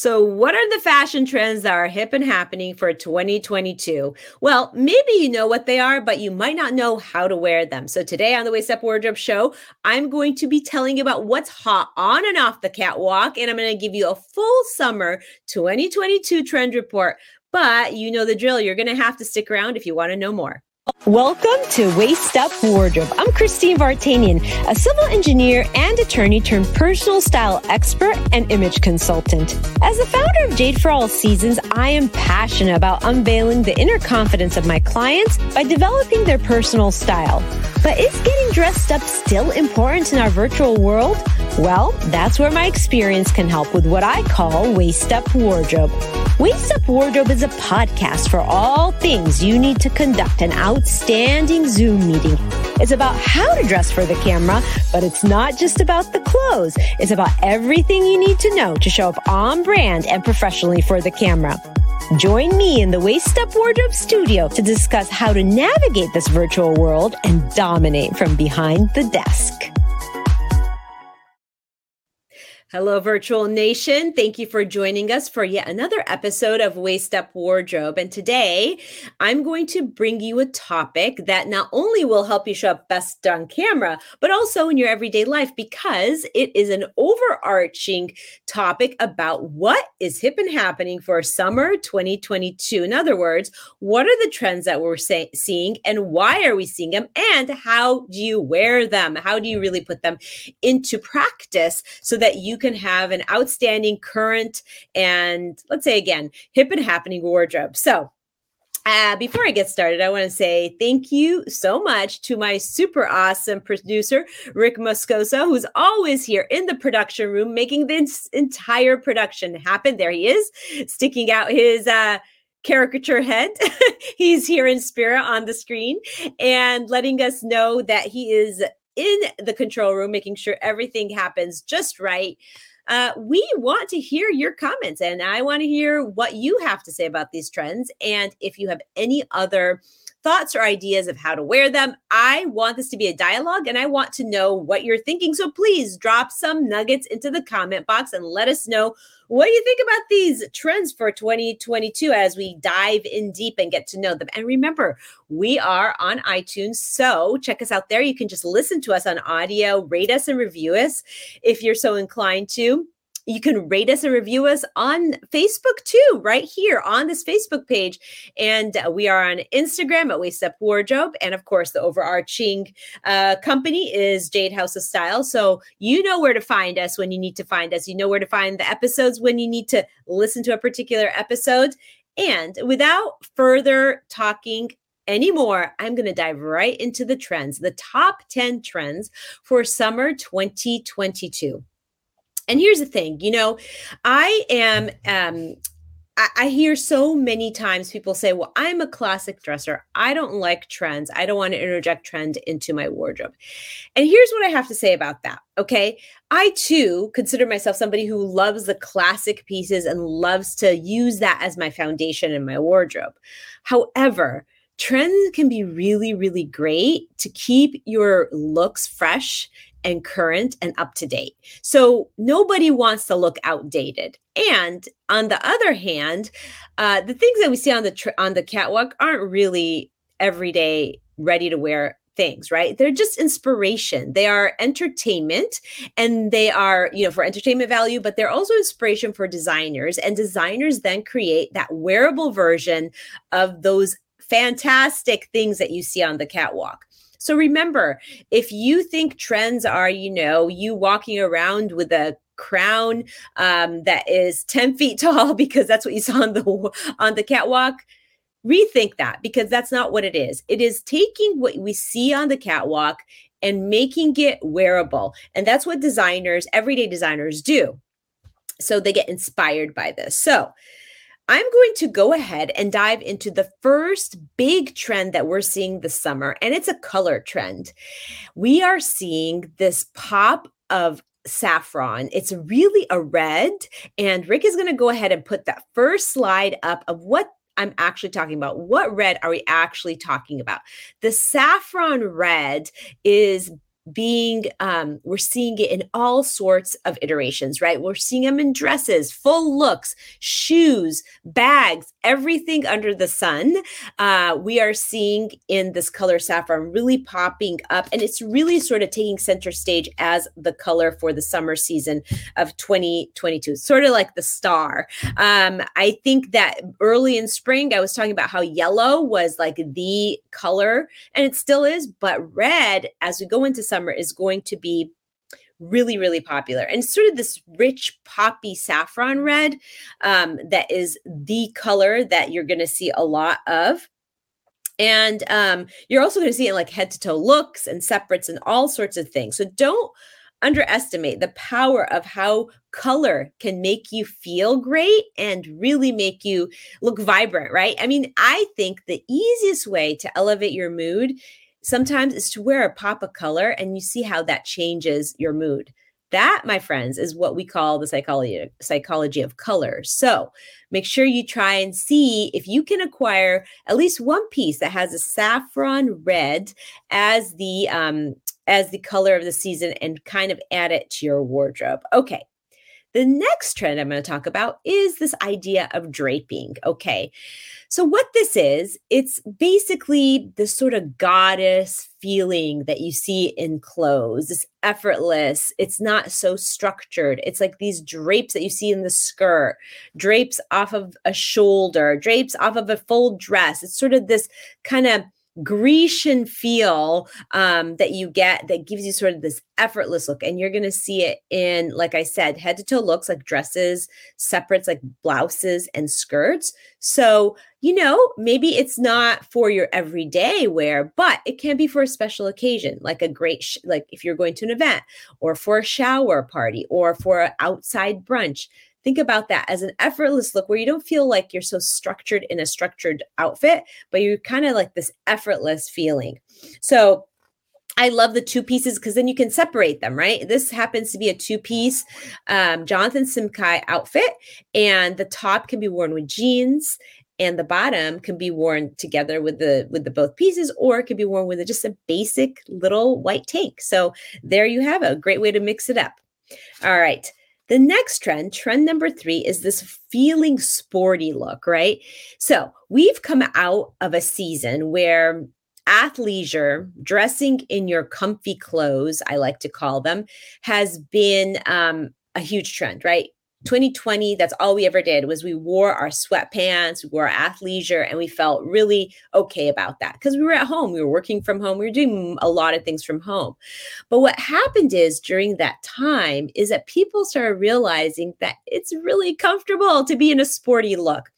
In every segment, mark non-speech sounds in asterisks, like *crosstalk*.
So, what are the fashion trends that are hip and happening for 2022? Well, maybe you know what they are, but you might not know how to wear them. So, today on the Waist Up Wardrobe Show, I'm going to be telling you about what's hot on and off the catwalk, and I'm going to give you a full summer 2022 trend report. But you know the drill. You're going to have to stick around if you want to know more. Welcome to Waist Up Wardrobe. I'm Christine Vartanian, a civil engineer and attorney turned personal style expert and image consultant. As the founder of Jade for All Seasons, I am passionate about unveiling the inner confidence of my clients by developing their personal style. But is getting dressed up still important in our virtual world? Well, that's where my experience can help with what I call Waist Up Wardrobe. Waist Up Wardrobe is a podcast for all things you need to conduct an outstanding Zoom meeting. It's about how to dress for the camera, but it's not just about the clothes. It's about everything you need to know to show up on brand and professionally for the camera. Join me in the Waist Up Wardrobe studio to discuss how to navigate this virtual world and dominate from behind the desk. Hello, Virtual Nation. Thank you for joining us for yet another episode of Waist Up Wardrobe. And today I'm going to bring you a topic that not only will help you show up best on camera, but also in your everyday life because it is an overarching topic about what is hip and happening for summer 2022. In other words, what are the trends that we're say- seeing and why are we seeing them? And how do you wear them? How do you really put them into practice so that you can have an outstanding current and let's say again, hip and happening wardrobe. So uh, before I get started, I want to say thank you so much to my super awesome producer, Rick Moscoso, who's always here in the production room making this entire production happen. There he is, sticking out his uh, caricature head. *laughs* He's here in spirit on the screen and letting us know that he is in the control room, making sure everything happens just right. Uh, we want to hear your comments and I want to hear what you have to say about these trends. And if you have any other thoughts or ideas of how to wear them. I want this to be a dialogue and I want to know what you're thinking. So please drop some nuggets into the comment box and let us know what do you think about these trends for 2022 as we dive in deep and get to know them? And remember, we are on iTunes. So check us out there. You can just listen to us on audio, rate us and review us if you're so inclined to you can rate us and review us on Facebook too, right here on this Facebook page. And uh, we are on Instagram at Waist Up Wardrobe. And of course, the overarching uh, company is Jade House of Style. So you know where to find us when you need to find us. You know where to find the episodes when you need to listen to a particular episode. And without further talking anymore, I'm going to dive right into the trends, the top 10 trends for summer 2022. And here's the thing, you know, I am um I, hear so many times people say, Well, I'm a classic dresser. I don't like trends. I don't want to interject trend into my wardrobe. And here's what I have to say about that. Okay. I too consider myself somebody who loves the classic pieces and loves to use that as my foundation in my wardrobe. However, trends can be really, really great to keep your looks fresh and current and up to date. So nobody wants to look outdated. And on the other hand, uh, the things that we see on the tr- on the catwalk aren't really everyday ready to wear things right they're just inspiration they are entertainment and they are you know for entertainment value but they're also inspiration for designers and designers then create that wearable version of those fantastic things that you see on the catwalk so remember, if you think trends are, you know, you walking around with a crown um, that is 10 *laughs* feet tall *laughs* because that's what you saw on the on the catwalk rethink that because that's not what it is. It is taking what we see on the catwalk and making it wearable. And that's what designers everyday designers do. So they get inspired by this. So I'm going to go ahead and dive into the first big trend that we're seeing this summer, and it's a color trend. We are seeing this pop of saffron. It's really a red, and Rick is going to go ahead and put that first slide up of what I'm actually talking about. What red are we actually talking about? The saffron red is being um, we're seeing it in all sorts of iterations right? We're seeing them in dresses full looks shoes bags everything under the sun. Uh, we are seeing in this color saffron really popping up and it's really sort of taking center stage as the color for the summer season of 2022 it's sort of like the star. Um, i think that early in spring i was talking about how yellow was like the color and it still is but red as we go into summer is going to be really really popular. And sort of this rich poppy saffron red um, that is the color that you're going to see a lot of. And um, you're also going to see it like head to toe looks and separates and all sorts of things. So don't underestimate the power of how color can make you feel great and really make you look vibrant, right? I mean, I think the easiest way to elevate your mood sometimes is to wear a pop of color and you see how that changes your mood. That, my friends, is what we call the psychology psychology of color. So make sure you try and see if you can acquire at least one piece that has a saffron red as the um, as the color of the season and kind of add it to your wardrobe. Okay. The next trend I'm going to talk about is this idea of draping. Okay. So, what this is, it's basically the sort of goddess feeling that you see in clothes. It's effortless. It's not so structured. It's like these drapes that you see in the skirt, drapes off of a shoulder, drapes off of a full dress. It's sort of this kind of Grecian feel um, that you get that gives you sort of this effortless look. And you're going to see it in, like I said, head to toe looks like dresses, separates like blouses and skirts. So, you know, maybe it's not for your everyday wear, but it can be for a special occasion, like a great, sh- like if you're going to an event or for a shower party or for an outside brunch think about that as an effortless look where you don't feel like you're so structured in a structured outfit, but you're kind of like this effortless feeling. So I love the two pieces because then you can separate them, right? This happens to be a two piece um, Jonathan Simkhai outfit, and the top can be worn with jeans and the bottom can be worn together with the with the both pieces or it can be worn with a, just a basic little white tank so there you have it, a great way to mix it up all right the next trend, trend number three, is this feeling sporty look, right? So we've come out of a season where athleisure, dressing in your comfy clothes, I like to call them, has been um, a huge trend, right? 2020 that's all we ever did was we wore our sweatpants we wore athleisure and we felt really okay about that. Because we were at home we were working from home we were doing a lot of things from home. But what happened is during that time is that people started realizing that it's really comfortable to be in a sporty look.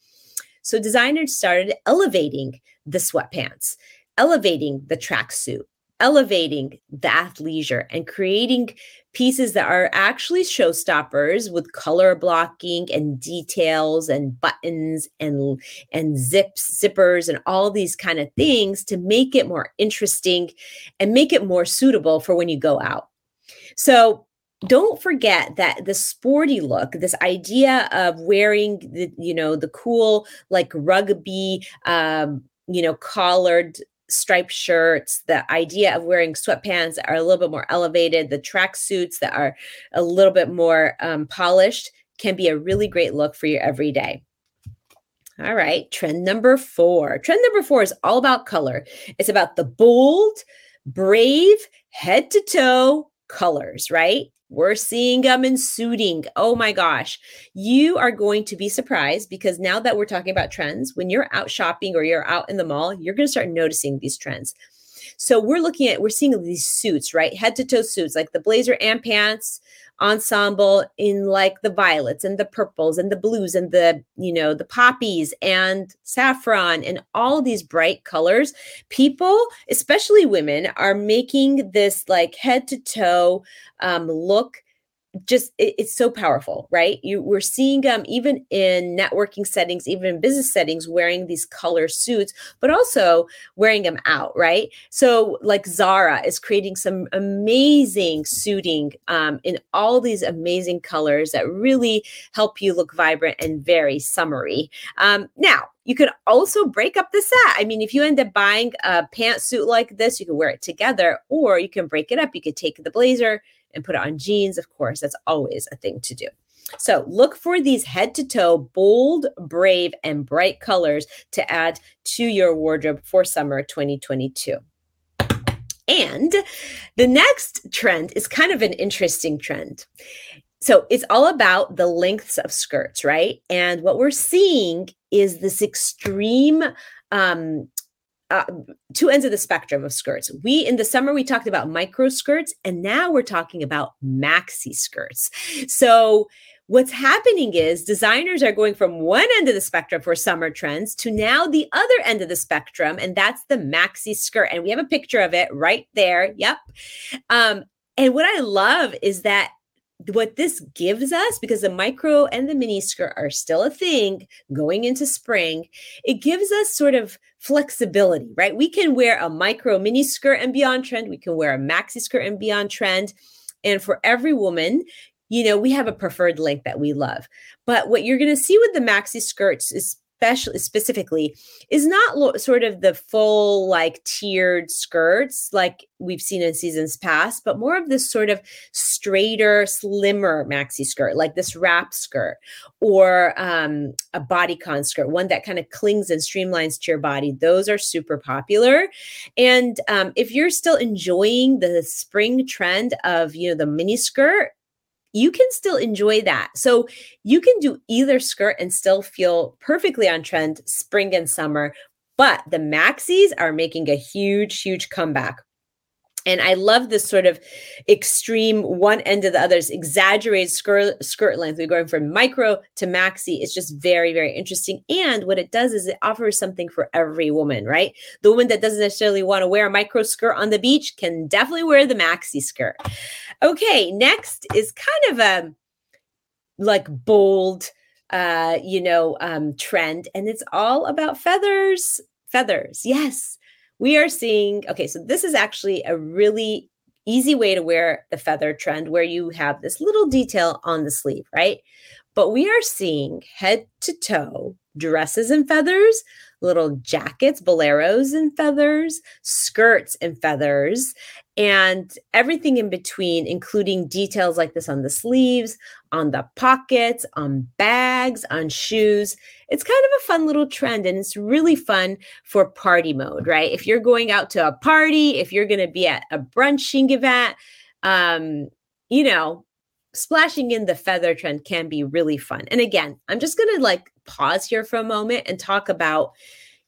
So designers started elevating the sweatpants elevating the tracksuit elevating the athleisure and creating pieces that are actually showstoppers with color blocking and details and buttons and and zips zippers and all these kind of things to make it more interesting and make it more suitable for when you go out. So don't forget that the sporty look this idea of wearing the you know the cool like rugby um you know collared striped shirts, the idea of wearing sweatpants that are a little bit more elevated, the track suits that are a little bit more um, polished can be a really great look for your everyday. All right, trend number four. Trend number four is all about color. It's about the bold, brave, head to toe colors, right? We're seeing them in suiting. Oh my gosh. You are going to be surprised because now that we're talking about trends, when you're out shopping or you're out in the mall, you're going to start noticing these trends. So we're looking at, we're seeing these suits, right? Head to toe suits, like the blazer and pants, ensemble in like the violets and the purples and the blues and the you know the poppies and saffron and all these bright colors people especially women are making this like head to toe um, look just it, it's so powerful right you we're seeing them um, even in networking settings even in business settings wearing these color suits but also wearing them out right so like zara is creating some amazing suiting um, in all these amazing colors that really help you look vibrant and very summery um, now you could also break up the set. I mean, if you end up buying a pantsuit like this, you can wear it together, or you can break it up. You could take the blazer, and put it on jeans, of course, that's always a thing to do. So look for these head to toe, bold, brave, and bright colors to add to your wardrobe for summer 2022. And the next trend is kind of an interesting trend. So it's all about the lengths of skirts, right? And what we're seeing is this extreme um, uh, two ends of the spectrum of skirts. We in the summer we talked about micro skirts, and now we're talking about maxi skirts. So what's happening is designers are going from one end of the spectrum for summer trends to now the other end of the spectrum, and that's the maxi skirt. And we have a picture of it right there. Yep. Um, and what I love is that what this gives us, because the micro and the mini skirt are still a thing going into spring, it gives us sort of flexibility, right? We can wear a micro mini skirt and beyond trend. We can wear a maxi skirt and beyond trend. And for every woman, you know, we have a preferred length that we love. But what you're going to see with the maxi skirts is especially specifically is not lo- sort of the full like tiered skirts like we've seen in seasons past but more of this sort of straighter slimmer maxi skirt like this wrap skirt or um, a bodycon skirt one that kind of clings and streamlines to your body. Those are super popular. And um, if you're still enjoying the spring trend of you know the mini skirt you can still enjoy that. So you can do either skirt and still feel perfectly on trend spring and summer. But the maxis are making a huge, huge comeback. And I love this sort of extreme one end of the other's exaggerated skirt, skirt length. We're going from micro to maxi. It's just very, very interesting. And what it does is it offers something for every woman, right? The woman that doesn't necessarily want to wear a micro skirt on the beach can definitely wear the maxi skirt. Okay, next is kind of a like bold, uh, you know, um, trend, and it's all about feathers. Feathers, yes we are seeing, okay, so this is actually a really easy way to wear the feather trend where you have this little detail on the sleeve, right? But we are seeing head to toe dresses and feathers, little jackets, boleros and feathers, skirts and feathers, and everything in between, including details like this on the sleeves, on the pockets, on bags, on shoes. It's kind of a fun little trend and it's really fun for party mode, right? If you're going out to a party, if you're going to be at a brunching event, um, you know, splashing in the feather trend can be really fun. And again, I'm just going to like pause here for a moment and talk about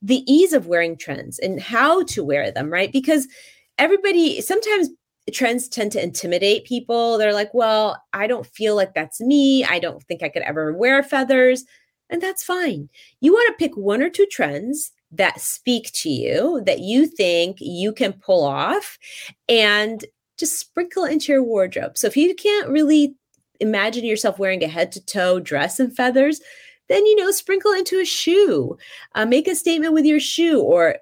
the ease of wearing trends and how to wear them, right? Because everybody sometimes trends tend to intimidate people. They're like, well, I don't feel like that's me. I don't think I could ever wear feathers. And that's fine. You want to pick one or two trends that speak to you, that you think you can pull off, and just sprinkle into your wardrobe. So if you can't really imagine yourself wearing a head to toe dress and feathers, then you know sprinkle into a shoe uh, make a statement with your shoe or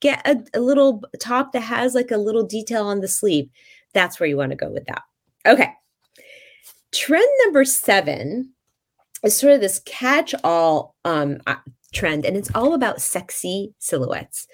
get a, a little top that has like a little detail on the sleeve. That's where you want to go with that. Okay. Trend number seven is sort of this catch all um, uh, trend, and it's all about sexy silhouettes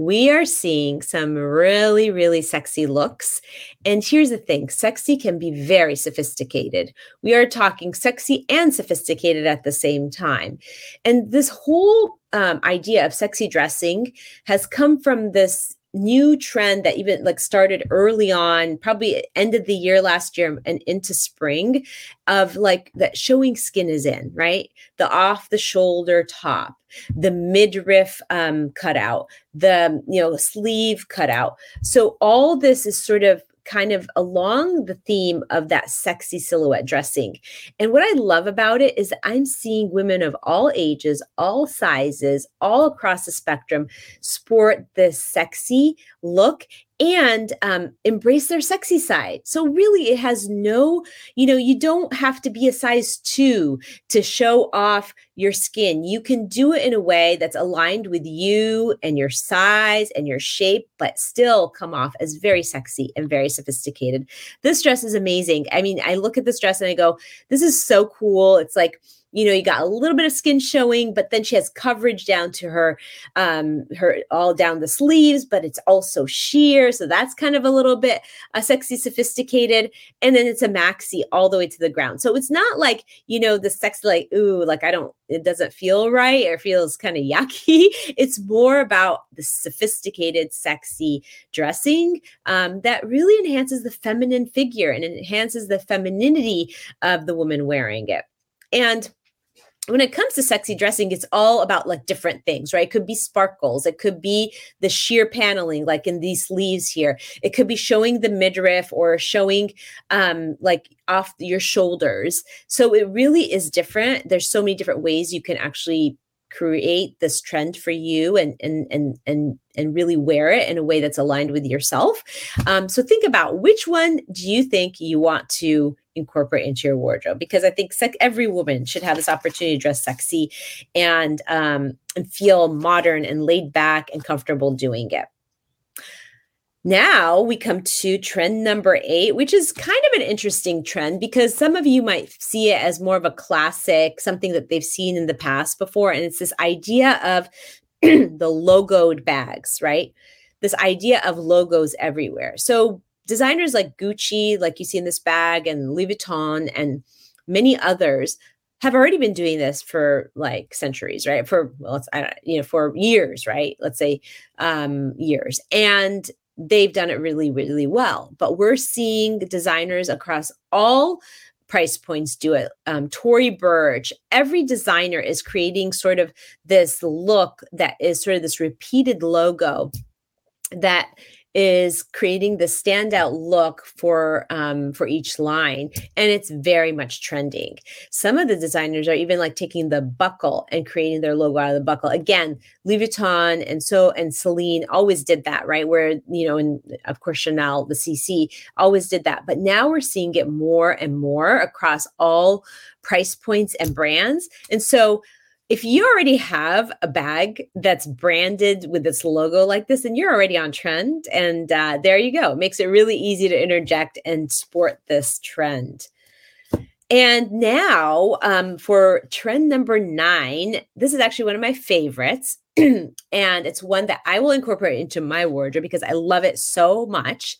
we are seeing some really, really sexy looks. And here's the thing sexy can be very sophisticated. We are talking sexy and sophisticated at the same time. And this whole um, idea of sexy dressing has come from this new trend that even like started early on probably end of the year last year and into spring of like that showing skin is in right? The off the shoulder top the midriff um, cutout the you know sleeve cutout. So all this is sort of kind of along the theme of that sexy silhouette dressing. And what I love about it is I'm seeing women of all ages, all sizes, all across the spectrum sport this sexy look and um, embrace their sexy side. So, really, it has no, you know, you don't have to be a size two to show off your skin. You can do it in a way that's aligned with you and your size and your shape, but still come off as very sexy and very sophisticated. This dress is amazing. I mean, I look at this dress and I go, this is so cool. It's like, you know you got a little bit of skin showing but then she has coverage down to her um her all down the sleeves but it's also sheer so that's kind of a little bit uh, sexy sophisticated and then it's a maxi all the way to the ground. So it's not like you know the sexy like ooh like i don't it doesn't feel right it feels kind of yucky. *laughs* It's more about the sophisticated sexy dressing um, that really enhances the feminine figure and enhances the femininity of the woman wearing it. And when it comes to sexy dressing, it's all about like different things, right? It could be sparkles, it could be the sheer paneling, like in these sleeves here. It could be showing the midriff or showing um like off your shoulders. So it really is different. There's so many different ways you can actually create this trend for you and and and and and really wear it in a way that's aligned with yourself. Um, so think about which one do you think you want to incorporate into your wardrobe because I think sec- every woman should have this opportunity to dress sexy and um, and feel modern and laid back and comfortable doing it. Now we come to trend number eight, which is kind of an interesting trend because some of you might see it as more of a classic, something that they've seen in the past before. And it's this idea of *clears throat* the logoed bags, right? This idea of logos everywhere. So designers like Gucci, like you see in this bag, and Louis Vuitton, and many others have already been doing this for like centuries, right? For well, it's, I don't, you know, for years, right? Let's say um, years, and they've done it really, really well. But we're seeing designers across all price points do it. Um, Tory Burch, every designer is creating sort of this look that is sort of this repeated logo that is creating the standout look for um, for each line and it's very much trending. Some of the designers are even like taking the buckle and creating their logo out of the buckle. Again louis vuitton and so and celine always did that right? Where you know and of course chanel the cc always did that. But now we're seeing it more and more across all price points and brands. And so if you already have a bag that's branded with this logo like this, then you're already on trend. And uh, there you go. It makes it really easy to interject and sport this trend. And now um, for trend number nine, this is actually one of my favorites. *clears throat* and it's one that I will incorporate into my wardrobe because I love it so much.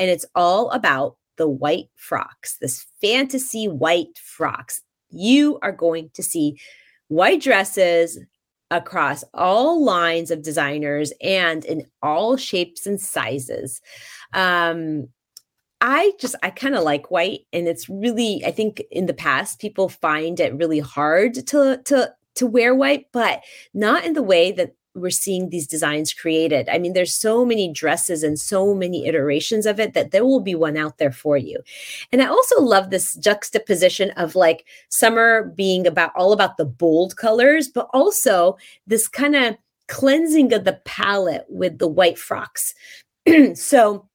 And it's all about the white frocks, this fantasy white frocks. You are going to see white dresses across all lines of designers and in all shapes and sizes. Um, I just I kind of like white and it's really I think in the past people find it really hard to to to wear white but not in the way that we're seeing these designs created. I mean, there's so many dresses and so many iterations of it that there will be one out there for you. And I also love this juxtaposition of like summer being about all about the bold colors, but also this kind of cleansing of the palette with the white frocks. *clears throat* so,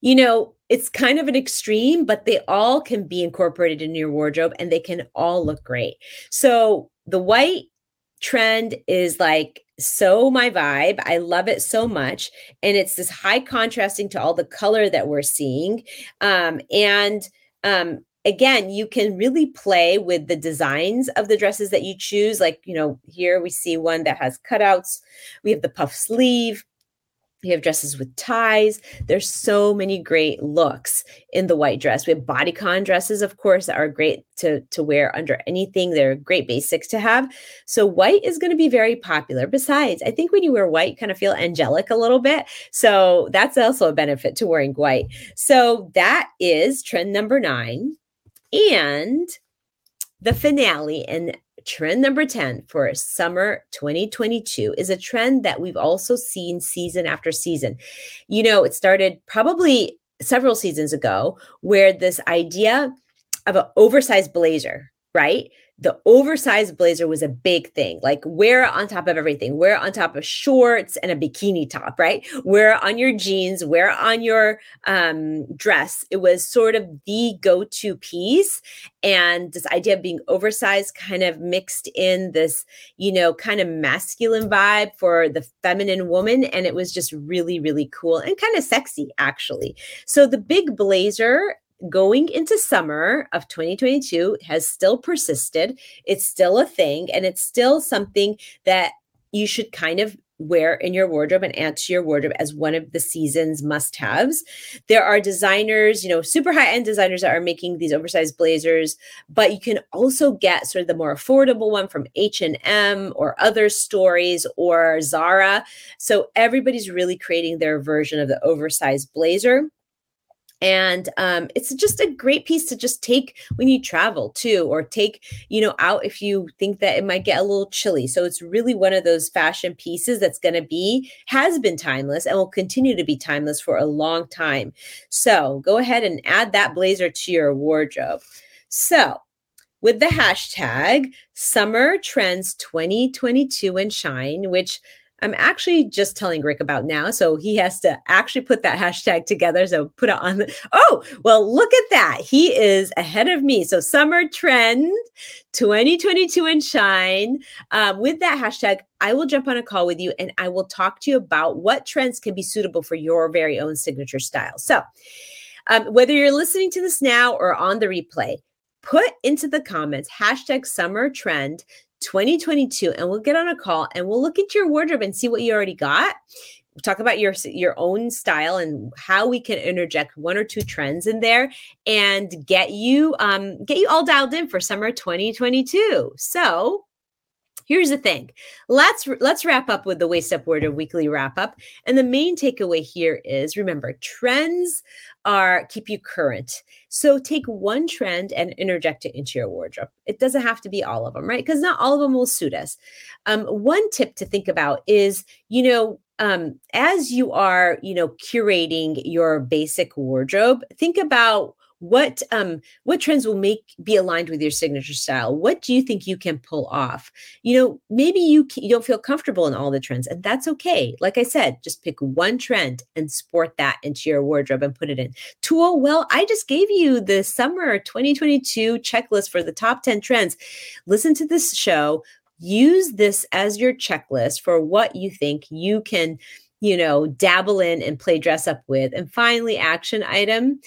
you know, it's kind of an extreme, but they all can be incorporated in your wardrobe and they can all look great. So, the white trend is like so my vibe. I love it so much. And it's this high contrasting to all the color that we're seeing. Um, and um, again, you can really play with the designs of the dresses that you choose. Like, you know, here we see one that has cutouts, we have the puff sleeve. We have dresses with ties. There's so many great looks in the white dress. We have bodycon dresses, of course, that are great to, to wear under anything. They're great basics to have. So white is going to be very popular. Besides, I think when you wear white, you kind of feel angelic a little bit. So that's also a benefit to wearing white. So that is trend number nine. And the finale and trend number 10 for summer 2022 is a trend that we've also seen season after season. You know, it started probably several seasons ago where this idea of an oversized blazer, right? the oversized blazer was a big thing. Like wear on top of everything, wear on top of shorts and a bikini top, right? Wear on your jeans, wear on your um, dress. It was sort of the go to piece. And this idea of being oversized kind of mixed in this, you know, kind of masculine vibe for the feminine woman. And it was just really, really cool and kind of sexy, actually. So the big blazer going into summer of 2022 has still persisted. It's still a thing, and it's still something that you should kind of wear in your wardrobe and add to your wardrobe as one of the season's must haves. There are designers, you know, super high end designers that are making these oversized blazers, but you can also get sort of the more affordable one from H&M or other stories or Zara. So everybody's really creating their version of the oversized blazer and um, it's just a great piece to just take when you travel too or take you know out if you think that it might get a little chilly. So it's really one of those fashion pieces that's going to be has been timeless and will continue to be timeless for a long time. So go ahead and add that blazer to your wardrobe. So with the hashtag summer trends 2022 and shine which I'm actually just telling Rick about now. So he has to actually put that hashtag together. So put it on. The, oh, well, look at that. He is ahead of me. So summer trend 2022 and shine. Um, with that hashtag, I will jump on a call with you and I will talk to you about what trends can be suitable for your very own signature style. So um, whether you're listening to this now or on the replay, put into the comments hashtag summer trend 2022 and we'll get on a call and we'll look at your wardrobe and see what you already got. Talk about your your own style and how we can interject one or two trends in there and get you um get you all dialed in for summer 2022 so here's the thing. Let's let's wrap up with the waist up wardrobe weekly wrap up. And the main takeaway here is remember trends are keep you current. So take one trend and interject it into your wardrobe. It doesn't have to be all of them right? Because not all of them will suit us. Um, one tip to think about is you know um, as you are you know curating your basic wardrobe think about what um what trends will make be aligned with your signature style? What do you think you can pull off? You know maybe you, you don't feel comfortable in all the trends and that's okay. Like i said just pick one trend and sport that into your wardrobe and put it in. Tool well i just gave you the summer 2022 checklist for the top 10 trends. Listen to this show. Use this as your checklist for what you think you can you know dabble in and play dress up with. And finally action item.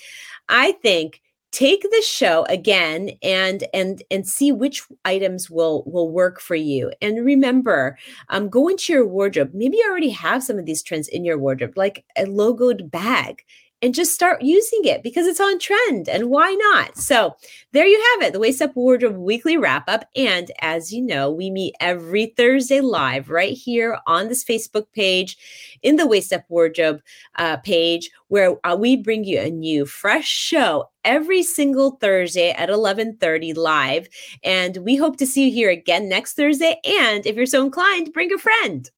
I think take the show again and and and see which items will will work for you. And remember um go into your wardrobe. Maybe you already have some of these trends in your wardrobe like a logoed bag and just start using it because it's on trend and why not? So there you have it, the Waist Up Wardrobe weekly wrap up. And as you know, we meet every Thursday live right here on this Facebook page in the Waist Up Wardrobe uh, page where uh, we bring you a new fresh show every single Thursday at 11:30 live and we hope to see you here again next Thursday and if you're so inclined bring a friend.